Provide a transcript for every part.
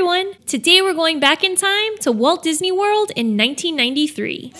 everyone! Today we're going back in time to Walt Disney World in 1993.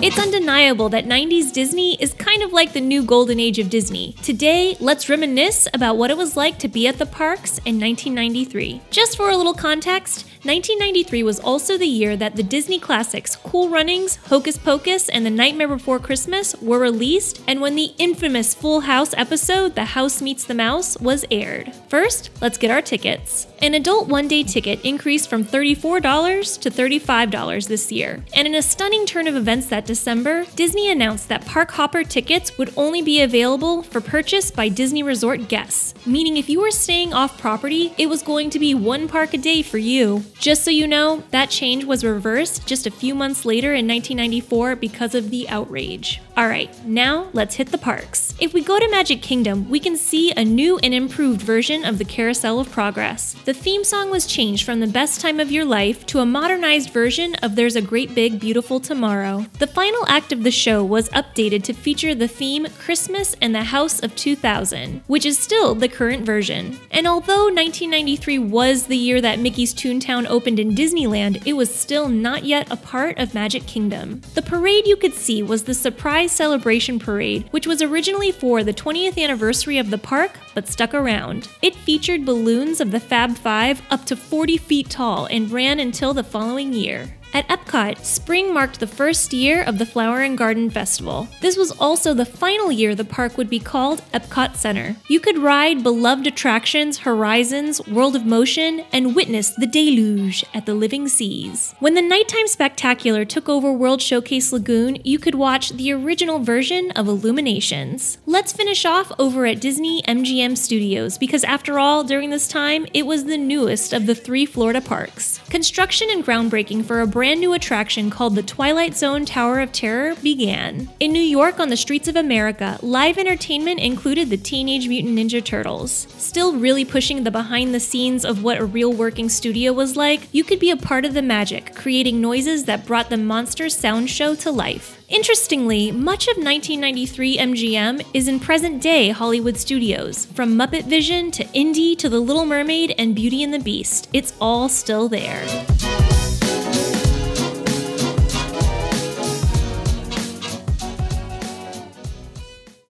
It's undeniable that 90s Disney is kind of like the new golden age of Disney. Today, let's reminisce about what it was like to be at the parks in 1993. Just for a little context, 1993 was also the year that the Disney classics Cool Runnings, Hocus Pocus, and The Nightmare Before Christmas were released, and when the infamous Full House episode The House Meets the Mouse was aired. First, let's get our tickets. An adult one day ticket increased from $34 to $35 this year. And in a stunning turn of events that December, Disney announced that Park Hopper tickets would only be available for purchase by Disney Resort guests, meaning if you were staying off property, it was going to be one park a day for you. Just so you know, that change was reversed just a few months later in 1994 because of the outrage. Alright, now let's hit the parks. If we go to Magic Kingdom, we can see a new and improved version of the Carousel of Progress. The theme song was changed from The Best Time of Your Life to a modernized version of There's a Great Big Beautiful Tomorrow. The final act of the show was updated to feature the theme Christmas and the House of 2000, which is still the current version. And although 1993 was the year that Mickey's Toontown opened in Disneyland, it was still not yet a part of Magic Kingdom. The parade you could see was the Surprise Celebration Parade, which was originally for the 20th anniversary of the park but stuck around. It featured balloons of the Fab Five up to 40 feet tall and ran until the following year. At Epcot, spring marked the first year of the Flower and Garden Festival. This was also the final year the park would be called Epcot Center. You could ride beloved attractions Horizons, World of Motion, and witness the deluge at the Living Seas. When the Nighttime Spectacular took over World Showcase Lagoon, you could watch the original version of Illuminations. Let's finish off over at Disney MGM Studios because, after all, during this time, it was the newest of the three Florida parks. Construction and groundbreaking for a brand new attraction called the Twilight Zone Tower of Terror began. In New York on the streets of America, live entertainment included the Teenage Mutant Ninja Turtles. Still really pushing the behind the scenes of what a real working studio was like, you could be a part of the magic, creating noises that brought the monster sound show to life. Interestingly, much of 1993 MGM is in present day Hollywood studios. From Muppet Vision to Indy to The Little Mermaid and Beauty and the Beast, it's all still there.